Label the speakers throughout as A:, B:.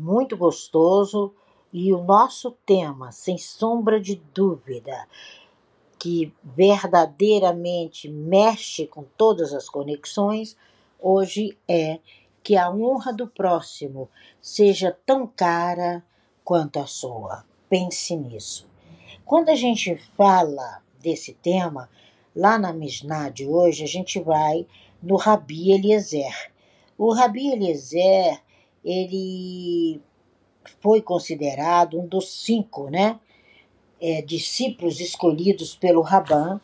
A: muito gostoso e o nosso tema, sem sombra de dúvida, que verdadeiramente mexe com todas as conexões, hoje é que a honra do próximo seja tão cara quanto a sua. Pense nisso. Quando a gente fala desse tema, lá na Mishnah de hoje, a gente vai no Rabi Eliezer. O Rabi Eliezer, ele foi considerado um dos cinco, né, é, discípulos escolhidos pelo Raban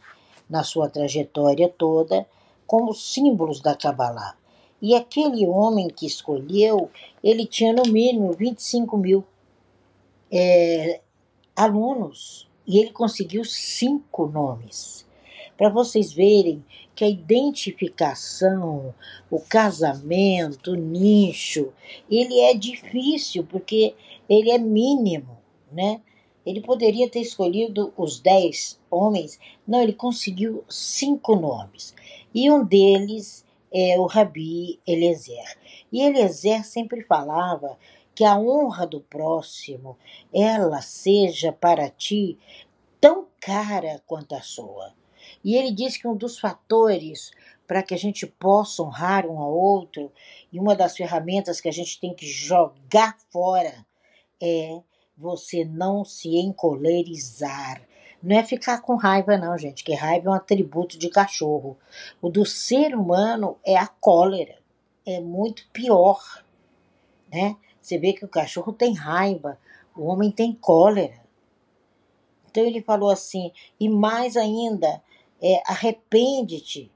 A: na sua trajetória toda como símbolos da Kabbalah. E aquele homem que escolheu, ele tinha no mínimo 25 mil é, alunos e ele conseguiu cinco nomes. Para vocês verem que a identificação, o casamento, o nicho, ele é difícil porque ele é mínimo, né? Ele poderia ter escolhido os dez homens, não, ele conseguiu cinco nomes. E um deles é o Rabi Eliezer. E Eliezer sempre falava que a honra do próximo, ela seja para ti tão cara quanto a sua. E ele diz que um dos fatores para que a gente possa honrar um ao outro, e uma das ferramentas que a gente tem que jogar fora é você não se encolerizar. Não é ficar com raiva, não, gente, que raiva é um atributo de cachorro. O do ser humano é a cólera. É muito pior, né? Você vê que o cachorro tem raiva, o homem tem cólera. Então ele falou assim, e mais ainda, é, arrepende-te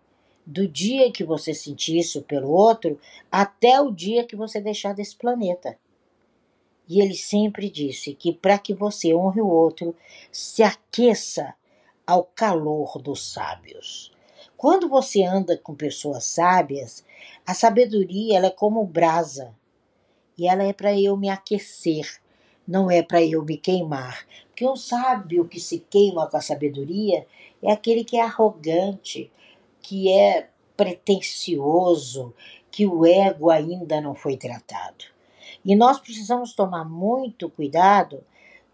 A: do dia que você sentir isso pelo outro até o dia que você deixar desse planeta. E ele sempre disse que para que você honre o outro, se aqueça ao calor dos sábios. Quando você anda com pessoas sábias, a sabedoria ela é como brasa. E ela é para eu me aquecer, não é para eu me queimar. Porque um sábio que se queima com a sabedoria é aquele que é arrogante, que é pretensioso, que o ego ainda não foi tratado. E nós precisamos tomar muito cuidado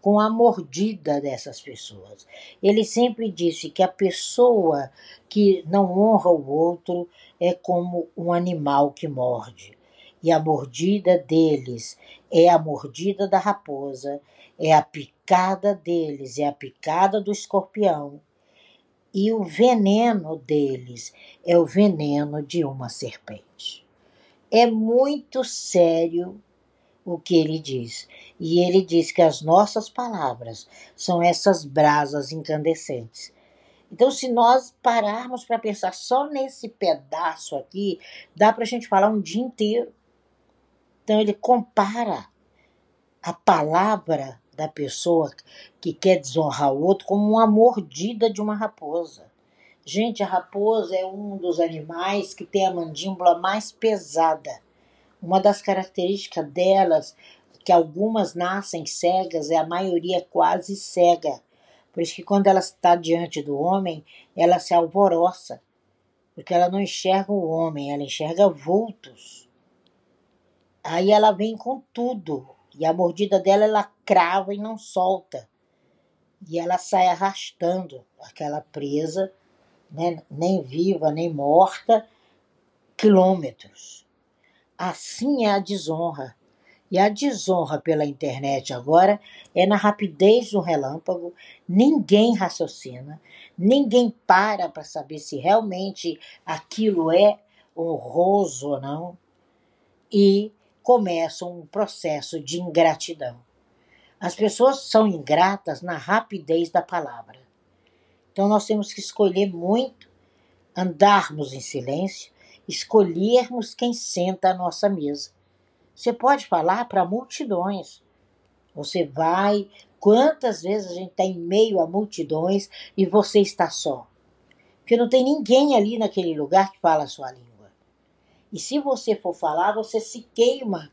A: com a mordida dessas pessoas. Ele sempre disse que a pessoa que não honra o outro é como um animal que morde. E a mordida deles é a mordida da raposa, é a picada deles, é a picada do escorpião, e o veneno deles é o veneno de uma serpente. É muito sério o que ele diz. E ele diz que as nossas palavras são essas brasas incandescentes. Então, se nós pararmos para pensar só nesse pedaço aqui, dá para a gente falar um dia inteiro. Então, ele compara a palavra da pessoa que quer desonrar o outro como uma mordida de uma raposa. Gente, a raposa é um dos animais que tem a mandíbula mais pesada. Uma das características delas, que algumas nascem cegas, é a maioria quase cega. Por isso que quando ela está diante do homem, ela se alvoroça, porque ela não enxerga o homem, ela enxerga vultos. Aí ela vem com tudo, e a mordida dela ela crava e não solta. E ela sai arrastando aquela presa, né, nem viva nem morta, quilômetros. Assim é a desonra. E a desonra pela internet agora é na rapidez do relâmpago, ninguém raciocina, ninguém para para saber se realmente aquilo é honroso ou não. E começam um processo de ingratidão. As pessoas são ingratas na rapidez da palavra. Então nós temos que escolher muito, andarmos em silêncio, escolhermos quem senta à nossa mesa. Você pode falar para multidões. Você vai, quantas vezes a gente está em meio a multidões e você está só? Porque não tem ninguém ali naquele lugar que fala a sua língua. E se você for falar, você se queima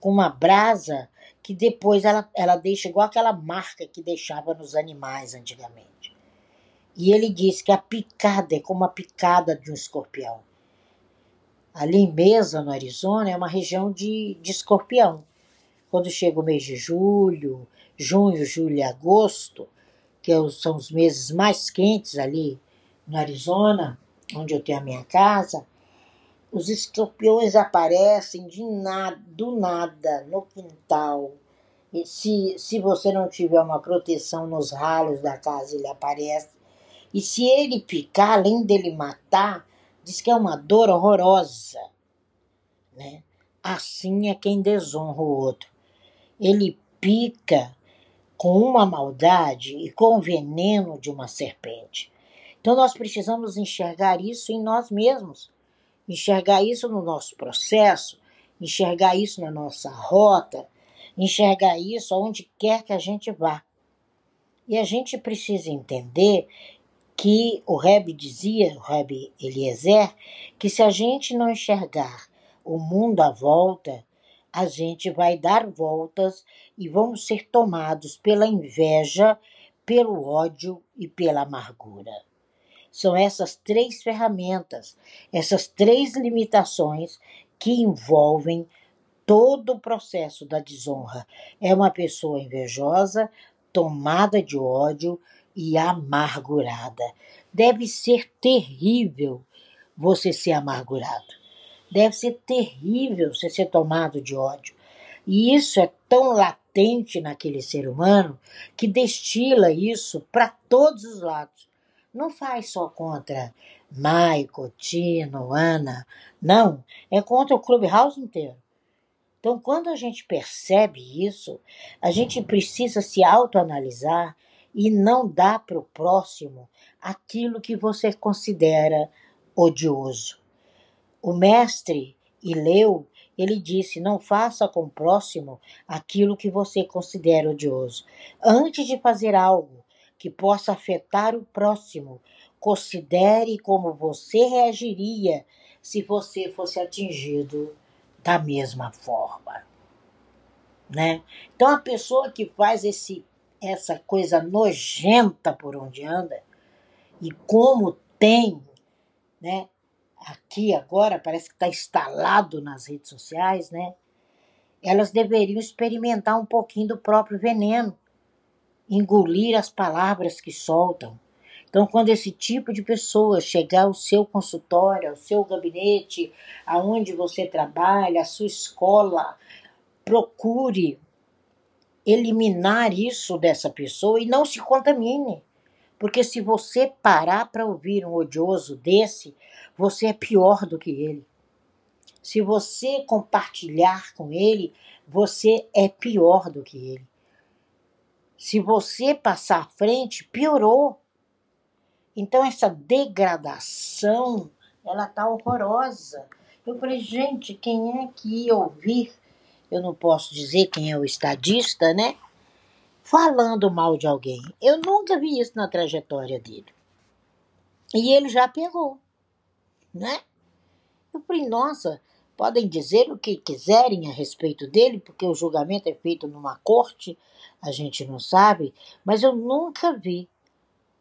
A: com uma brasa que depois ela, ela deixa igual aquela marca que deixava nos animais antigamente. E ele diz que a picada é como a picada de um escorpião. Ali em Mesa, no Arizona, é uma região de, de escorpião. quando chega o mês de julho, junho, julho e agosto, que é são os meses mais quentes ali no Arizona, onde eu tenho a minha casa, os escorpiões aparecem de nada, do nada no quintal. E se, se você não tiver uma proteção nos ralos da casa, ele aparece. E se ele picar, além dele matar, diz que é uma dor horrorosa. Né? Assim é quem desonra o outro. Ele pica com uma maldade e com o veneno de uma serpente. Então nós precisamos enxergar isso em nós mesmos, enxergar isso no nosso processo, enxergar isso na nossa rota, enxergar isso aonde quer que a gente vá. E a gente precisa entender que o Rebbe dizia, o Rebbe Eliezer, que se a gente não enxergar o mundo à volta, a gente vai dar voltas e vamos ser tomados pela inveja, pelo ódio e pela amargura. São essas três ferramentas, essas três limitações que envolvem todo o processo da desonra. É uma pessoa invejosa, tomada de ódio e amargurada. Deve ser terrível você ser amargurado. Deve ser terrível você ser tomado de ódio. E isso é tão latente naquele ser humano que destila isso para todos os lados. Não faz só contra Michael, Tino, Ana. Não, é contra o Clubhouse inteiro. Então, quando a gente percebe isso, a gente precisa se autoanalisar e não dar para o próximo aquilo que você considera odioso. O mestre Ileu, ele disse: não faça com o próximo aquilo que você considera odioso. Antes de fazer algo que possa afetar o próximo, considere como você reagiria se você fosse atingido da mesma forma. Né? Então a pessoa que faz esse essa coisa nojenta por onde anda e como tem, né, aqui agora, parece que está instalado nas redes sociais, né? Elas deveriam experimentar um pouquinho do próprio veneno, engolir as palavras que soltam. Então, quando esse tipo de pessoa chegar ao seu consultório, ao seu gabinete, aonde você trabalha, a sua escola, procure eliminar isso dessa pessoa e não se contamine. Porque se você parar para ouvir um odioso desse, você é pior do que ele. Se você compartilhar com ele, você é pior do que ele. Se você passar à frente, piorou. Então essa degradação, ela tá horrorosa. Eu falei, gente, quem é que ia ouvir? Eu não posso dizer quem é o estadista, né? Falando mal de alguém. Eu nunca vi isso na trajetória dele. E ele já pegou né? Eu falei, nossa, podem dizer o que quiserem a respeito dele, porque o julgamento é feito numa corte, a gente não sabe, mas eu nunca vi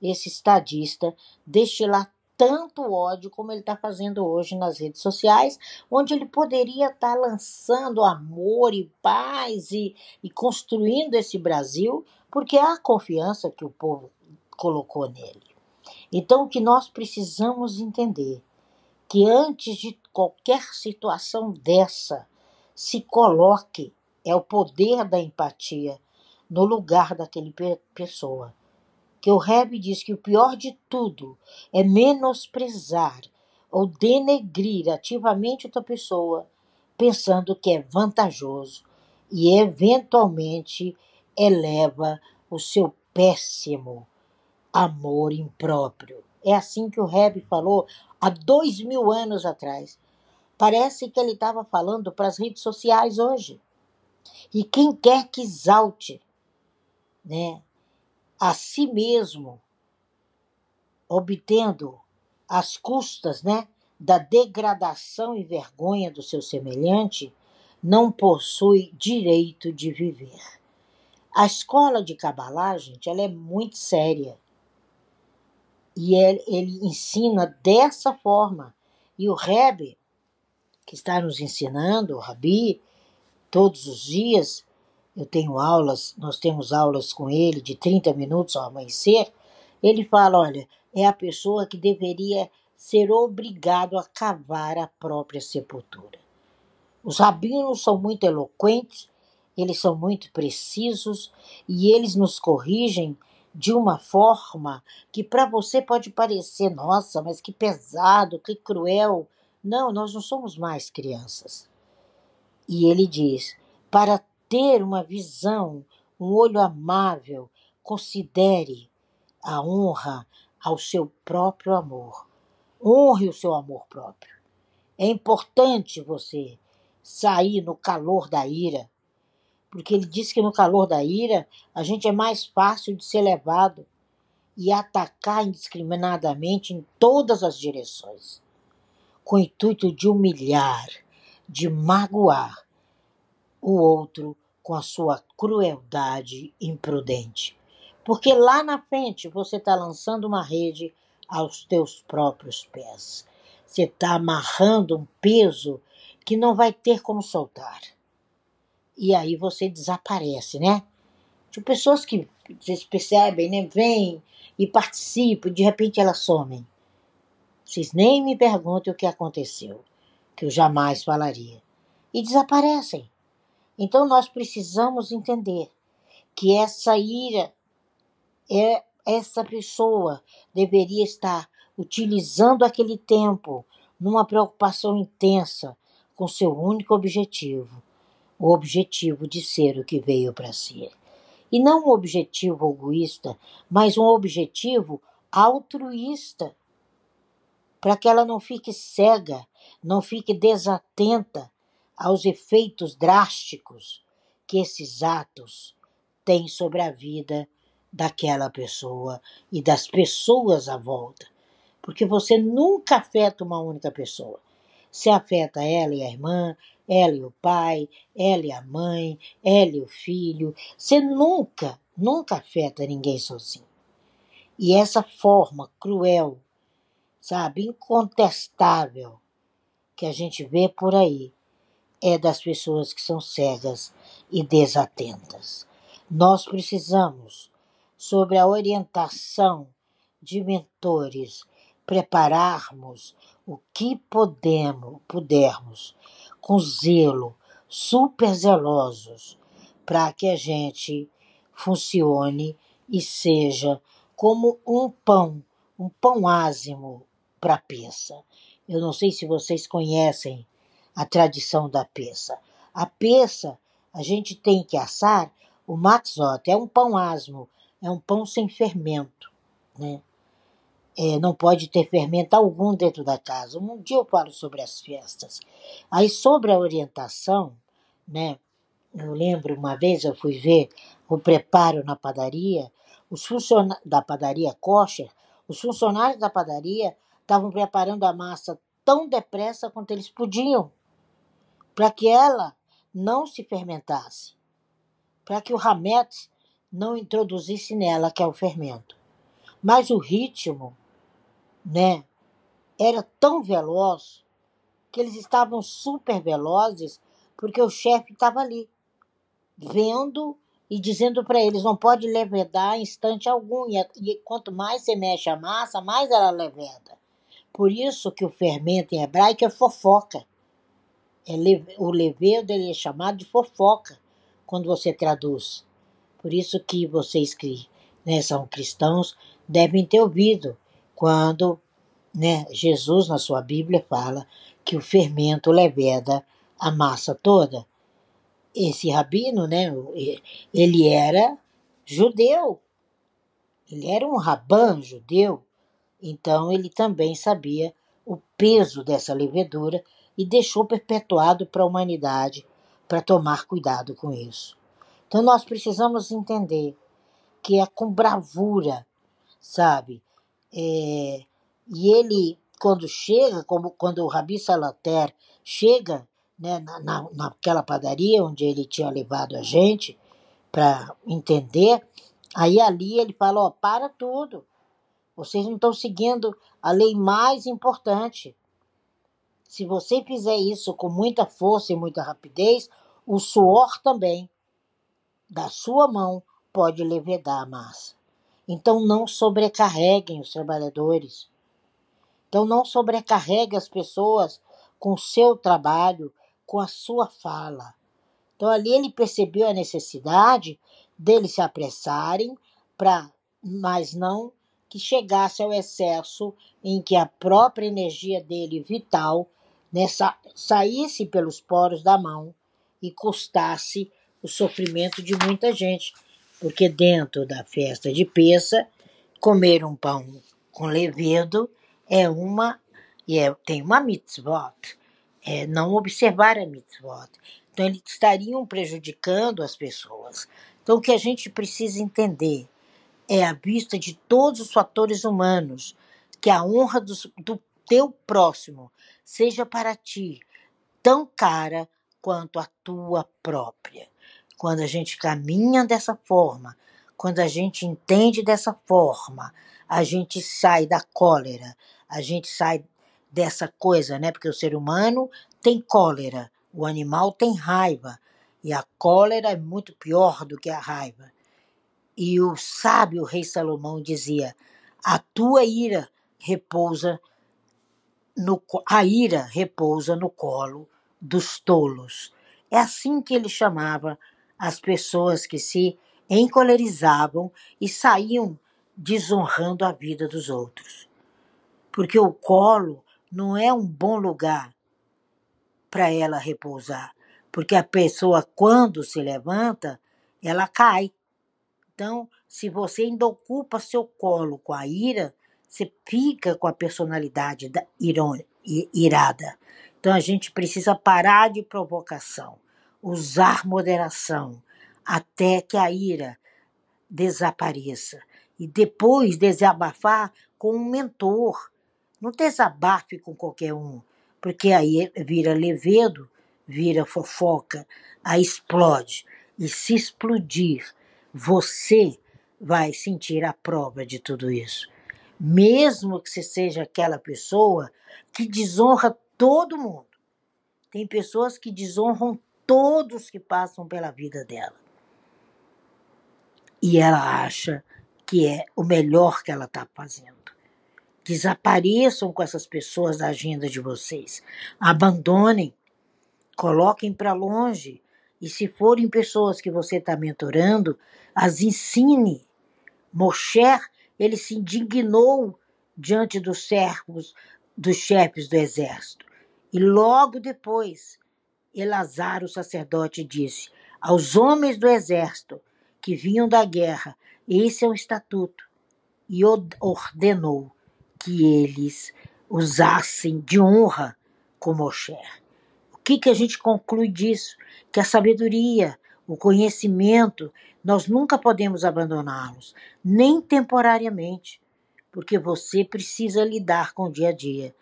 A: esse estadista destilar tanto ódio como ele está fazendo hoje nas redes sociais, onde ele poderia estar tá lançando amor e paz e, e construindo esse Brasil, porque há confiança que o povo colocou nele. Então, o que nós precisamos entender que antes de qualquer situação dessa se coloque é o poder da empatia no lugar daquele pessoa. Que o Rebbe diz que o pior de tudo é menosprezar ou denegrir ativamente outra pessoa, pensando que é vantajoso e eventualmente eleva o seu péssimo amor impróprio. É assim que o Rebbe falou há dois mil anos atrás. Parece que ele estava falando para as redes sociais hoje. E quem quer que exalte né, a si mesmo, obtendo as custas né, da degradação e vergonha do seu semelhante, não possui direito de viver. A escola de Kabbalah, gente, ela é muito séria. E ele, ele ensina dessa forma. E o Rebbe, que está nos ensinando, o Rabi, todos os dias, eu tenho aulas, nós temos aulas com ele de 30 minutos ao amanhecer, ele fala, olha, é a pessoa que deveria ser obrigado a cavar a própria sepultura. Os rabinos são muito eloquentes, eles são muito precisos e eles nos corrigem de uma forma que para você pode parecer, nossa, mas que pesado, que cruel. Não, nós não somos mais crianças. E ele diz: para ter uma visão, um olho amável, considere a honra ao seu próprio amor. Honre o seu amor próprio. É importante você sair no calor da ira, porque ele diz que no calor da ira a gente é mais fácil de ser levado e atacar indiscriminadamente em todas as direções, com o intuito de humilhar, de magoar o outro com a sua crueldade imprudente. Porque lá na frente você está lançando uma rede aos teus próprios pés. Você está amarrando um peso que não vai ter como soltar. E aí você desaparece, né? De pessoas que vocês percebem, né? Vêm e participam, de repente elas somem. Vocês nem me perguntem o que aconteceu, que eu jamais falaria. E desaparecem. Então nós precisamos entender que essa ira é essa pessoa deveria estar utilizando aquele tempo numa preocupação intensa com seu único objetivo, o objetivo de ser o que veio para ser. E não um objetivo egoísta, mas um objetivo altruísta, para que ela não fique cega, não fique desatenta aos efeitos drásticos que esses atos têm sobre a vida daquela pessoa e das pessoas à volta. Porque você nunca afeta uma única pessoa. Você afeta ela e a irmã, ela e o pai, ela e a mãe, ela e o filho. Você nunca, nunca afeta ninguém sozinho. E essa forma cruel, sabe, incontestável que a gente vê por aí é das pessoas que são cegas e desatentas. Nós precisamos, sobre a orientação de mentores, prepararmos o que podemos, pudermos, com zelo, super zelosos, para que a gente funcione e seja como um pão, um pão ázimo para a peça. Eu não sei se vocês conhecem a tradição da peça. A peça, a gente tem que assar o matzot, é um pão asmo, é um pão sem fermento, né? É, não pode ter fermento algum dentro da casa. Um dia eu falo sobre as festas. Aí sobre a orientação, né? Eu lembro uma vez eu fui ver o preparo na padaria, os funcionários da padaria kosher, os funcionários da padaria estavam preparando a massa tão depressa quanto eles podiam para que ela não se fermentasse, para que o hametz não introduzisse nela, que é o fermento. Mas o ritmo, né, era tão veloz que eles estavam super velozes porque o chefe estava ali, vendo e dizendo para eles não pode levedar instante algum e, quanto mais você mexe a massa, mais ela leveda. Por isso que o fermento em hebraico é fofoca. É, o levedo ele é chamado de fofoca quando você traduz. Por isso que vocês que né, são cristãos devem ter ouvido quando né, Jesus na sua Bíblia fala que o fermento leveda a massa toda. Esse rabino, né, ele era judeu. Ele era um rabã judeu, então ele também sabia o peso dessa levedura e deixou perpetuado para a humanidade para tomar cuidado com isso. Então nós precisamos entender que é com bravura, sabe? É, e ele, quando chega, como quando o Rabi Salater chega né, na, na, naquela padaria onde ele tinha levado a gente para entender, aí ali ele fala: para tudo. Vocês não estão seguindo a lei mais importante. Se você fizer isso com muita força e muita rapidez, o suor também da sua mão pode levedar a massa. Então não sobrecarreguem os trabalhadores. Então não sobrecarregue as pessoas com o seu trabalho, com a sua fala. Então ali ele percebeu a necessidade deles se apressarem para, mas não que chegasse ao excesso em que a própria energia dele vital né, sa saísse pelos poros da mão e custasse o sofrimento de muita gente, porque dentro da festa de peça, comer um pão com levedo é uma e é, tem uma mitzvot, é não observar a mitzvot. Então, eles estariam prejudicando as pessoas. Então, o que a gente precisa entender é, à vista de todos os fatores humanos, que a honra do, do teu próximo seja para ti tão cara quanto a tua própria. Quando a gente caminha dessa forma, quando a gente entende dessa forma, a gente sai da cólera, a gente sai dessa coisa, né? Porque o ser humano tem cólera, o animal tem raiva, e a cólera é muito pior do que a raiva. E o sábio rei Salomão dizia: A tua ira repousa no a ira repousa no colo dos tolos. É assim que ele chamava as pessoas que se encolerizavam e saíam desonrando a vida dos outros. Porque o colo não é um bom lugar para ela repousar, porque a pessoa quando se levanta, ela cai. Então, se você ainda ocupa seu colo com a ira, você fica com a personalidade da irada. Então, a gente precisa parar de provocação usar moderação até que a ira desapareça e depois desabafar com um mentor. Não desabafe com qualquer um, porque aí vira levedo, vira fofoca, aí explode. E se explodir, você vai sentir a prova de tudo isso. Mesmo que você seja aquela pessoa que desonra todo mundo. Tem pessoas que desonram todos que passam pela vida dela. E ela acha que é o melhor que ela está fazendo. Desapareçam com essas pessoas da agenda de vocês. Abandonem, coloquem para longe. E se forem pessoas que você está mentorando, as ensine. Moshe, ele se indignou diante dos servos, dos chefes do exército. E logo depois Elazar, o sacerdote, disse aos homens do exército que vinham da guerra: Esse é o estatuto. E ordenou que eles usassem de honra com Moshe. O que, que a gente conclui disso? Que a sabedoria, o conhecimento, nós nunca podemos abandoná-los, nem temporariamente, porque você precisa lidar com o dia a dia.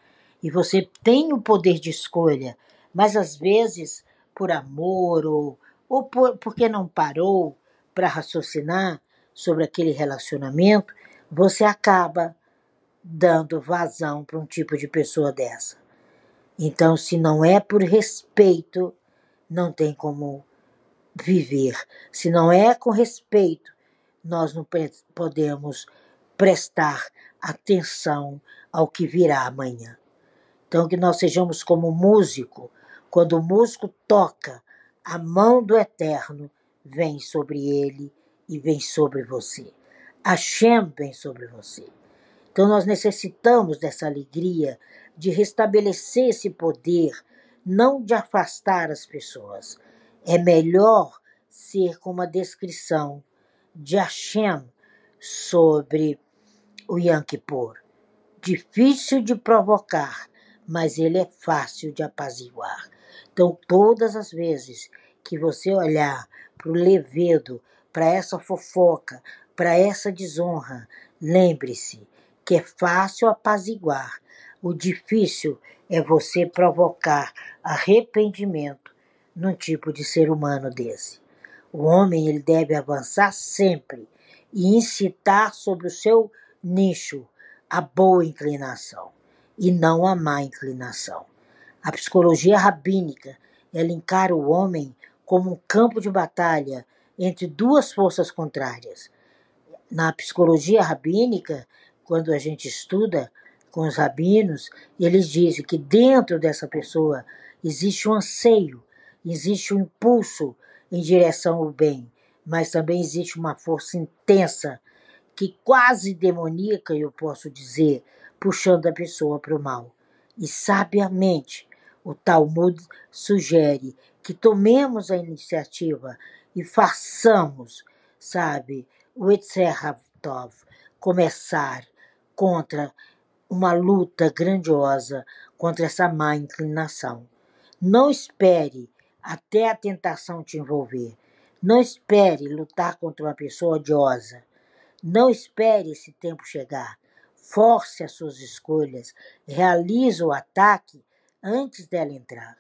A: E você tem o poder de escolha mas às vezes, por amor ou, ou por, porque não parou para raciocinar sobre aquele relacionamento, você acaba dando vazão para um tipo de pessoa dessa. Então, se não é por respeito, não tem como viver. Se não é com respeito, nós não podemos prestar atenção ao que virá amanhã. Então, que nós sejamos como músico, quando o músico toca, a mão do Eterno vem sobre ele e vem sobre você. A Shem vem sobre você. Então nós necessitamos dessa alegria de restabelecer esse poder, não de afastar as pessoas. É melhor ser como a descrição de Hashem sobre o Yom Kippur. Difícil de provocar, mas ele é fácil de apaziguar. Então, todas as vezes que você olhar para o levedo, para essa fofoca, para essa desonra, lembre-se que é fácil apaziguar. O difícil é você provocar arrependimento num tipo de ser humano desse. O homem ele deve avançar sempre e incitar sobre o seu nicho a boa inclinação e não a má inclinação. A psicologia rabínica ela encara o homem como um campo de batalha entre duas forças contrárias. Na psicologia rabínica, quando a gente estuda com os rabinos, eles dizem que dentro dessa pessoa existe um anseio, existe um impulso em direção ao bem, mas também existe uma força intensa, que quase demoníaca, eu posso dizer, puxando a pessoa para o mal. E sabiamente, o Talmud sugere que tomemos a iniciativa e façamos, sabe, o Etzerhavtov começar contra uma luta grandiosa contra essa má inclinação. Não espere até a tentação te envolver. Não espere lutar contra uma pessoa odiosa. Não espere esse tempo chegar. Force as suas escolhas. Realize o ataque antes dela entrar.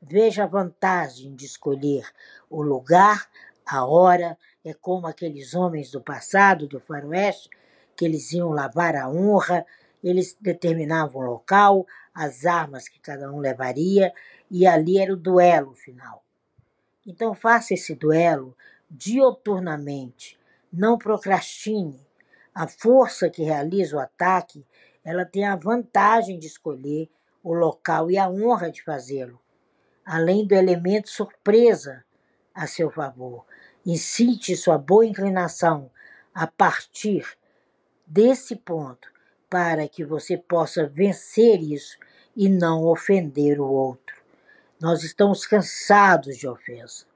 A: Veja a vantagem de escolher o lugar, a hora. É como aqueles homens do passado, do faroeste, que eles iam lavar a honra, eles determinavam o local, as armas que cada um levaria, e ali era o duelo final. Então faça esse duelo dioturnamente, não procrastine. A força que realiza o ataque, ela tem a vantagem de escolher o local e a honra de fazê-lo, além do elemento surpresa a seu favor. Incite sua boa inclinação a partir desse ponto para que você possa vencer isso e não ofender o outro. Nós estamos cansados de ofensa.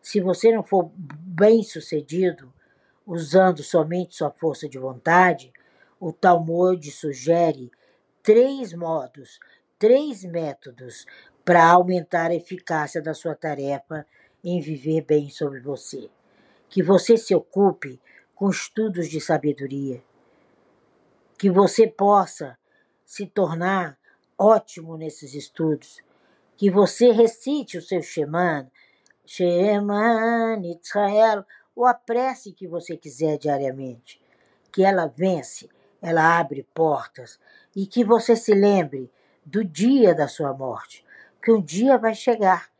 A: Se você não for bem sucedido, usando somente sua força de vontade, o Talmud sugere três modos, três métodos para aumentar a eficácia da sua tarefa em viver bem sobre você. Que você se ocupe com estudos de sabedoria. Que você possa se tornar ótimo nesses estudos. Que você recite o seu Shema, Shema Israel, ou a prece que você quiser diariamente. Que ela vence, ela abre portas. E que você se lembre do dia da sua morte. Que um dia vai chegar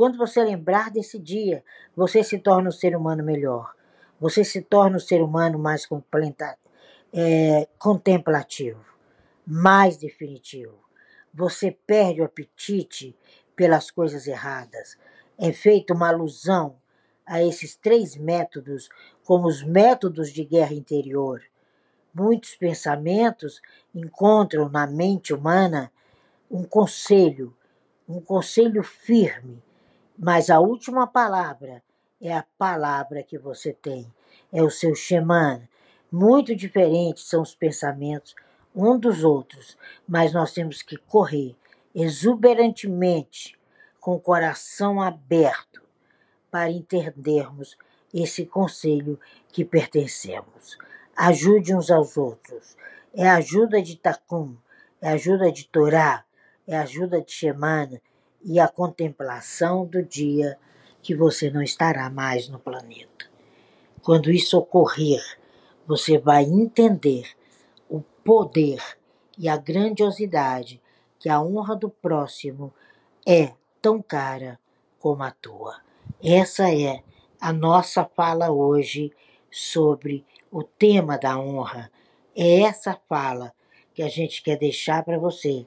A: quando você lembrar desse dia, você se torna um ser humano melhor. Você se torna um ser humano mais é, contemplativo, mais definitivo. Você perde o apetite pelas coisas erradas. É feita uma alusão a esses três métodos como os métodos de guerra interior. Muitos pensamentos encontram na mente humana um conselho, um conselho firme mas a última palavra é a palavra que você tem, é o seu Sheman. Muito diferentes são os pensamentos um dos outros, mas nós temos que correr exuberantemente, com o coração aberto, para entendermos esse conselho que pertencemos. Ajude uns aos outros. É ajuda de Tacum, é ajuda de Torá, é ajuda de Shemana, e a contemplação do dia que você não estará mais no planeta. Quando isso ocorrer, você vai entender o poder e a grandiosidade que a honra do próximo é tão cara como a tua. Essa é a nossa fala hoje sobre o tema da honra. É essa fala que a gente quer deixar para você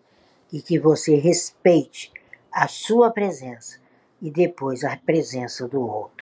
A: e que você respeite a sua presença e depois a presença do outro.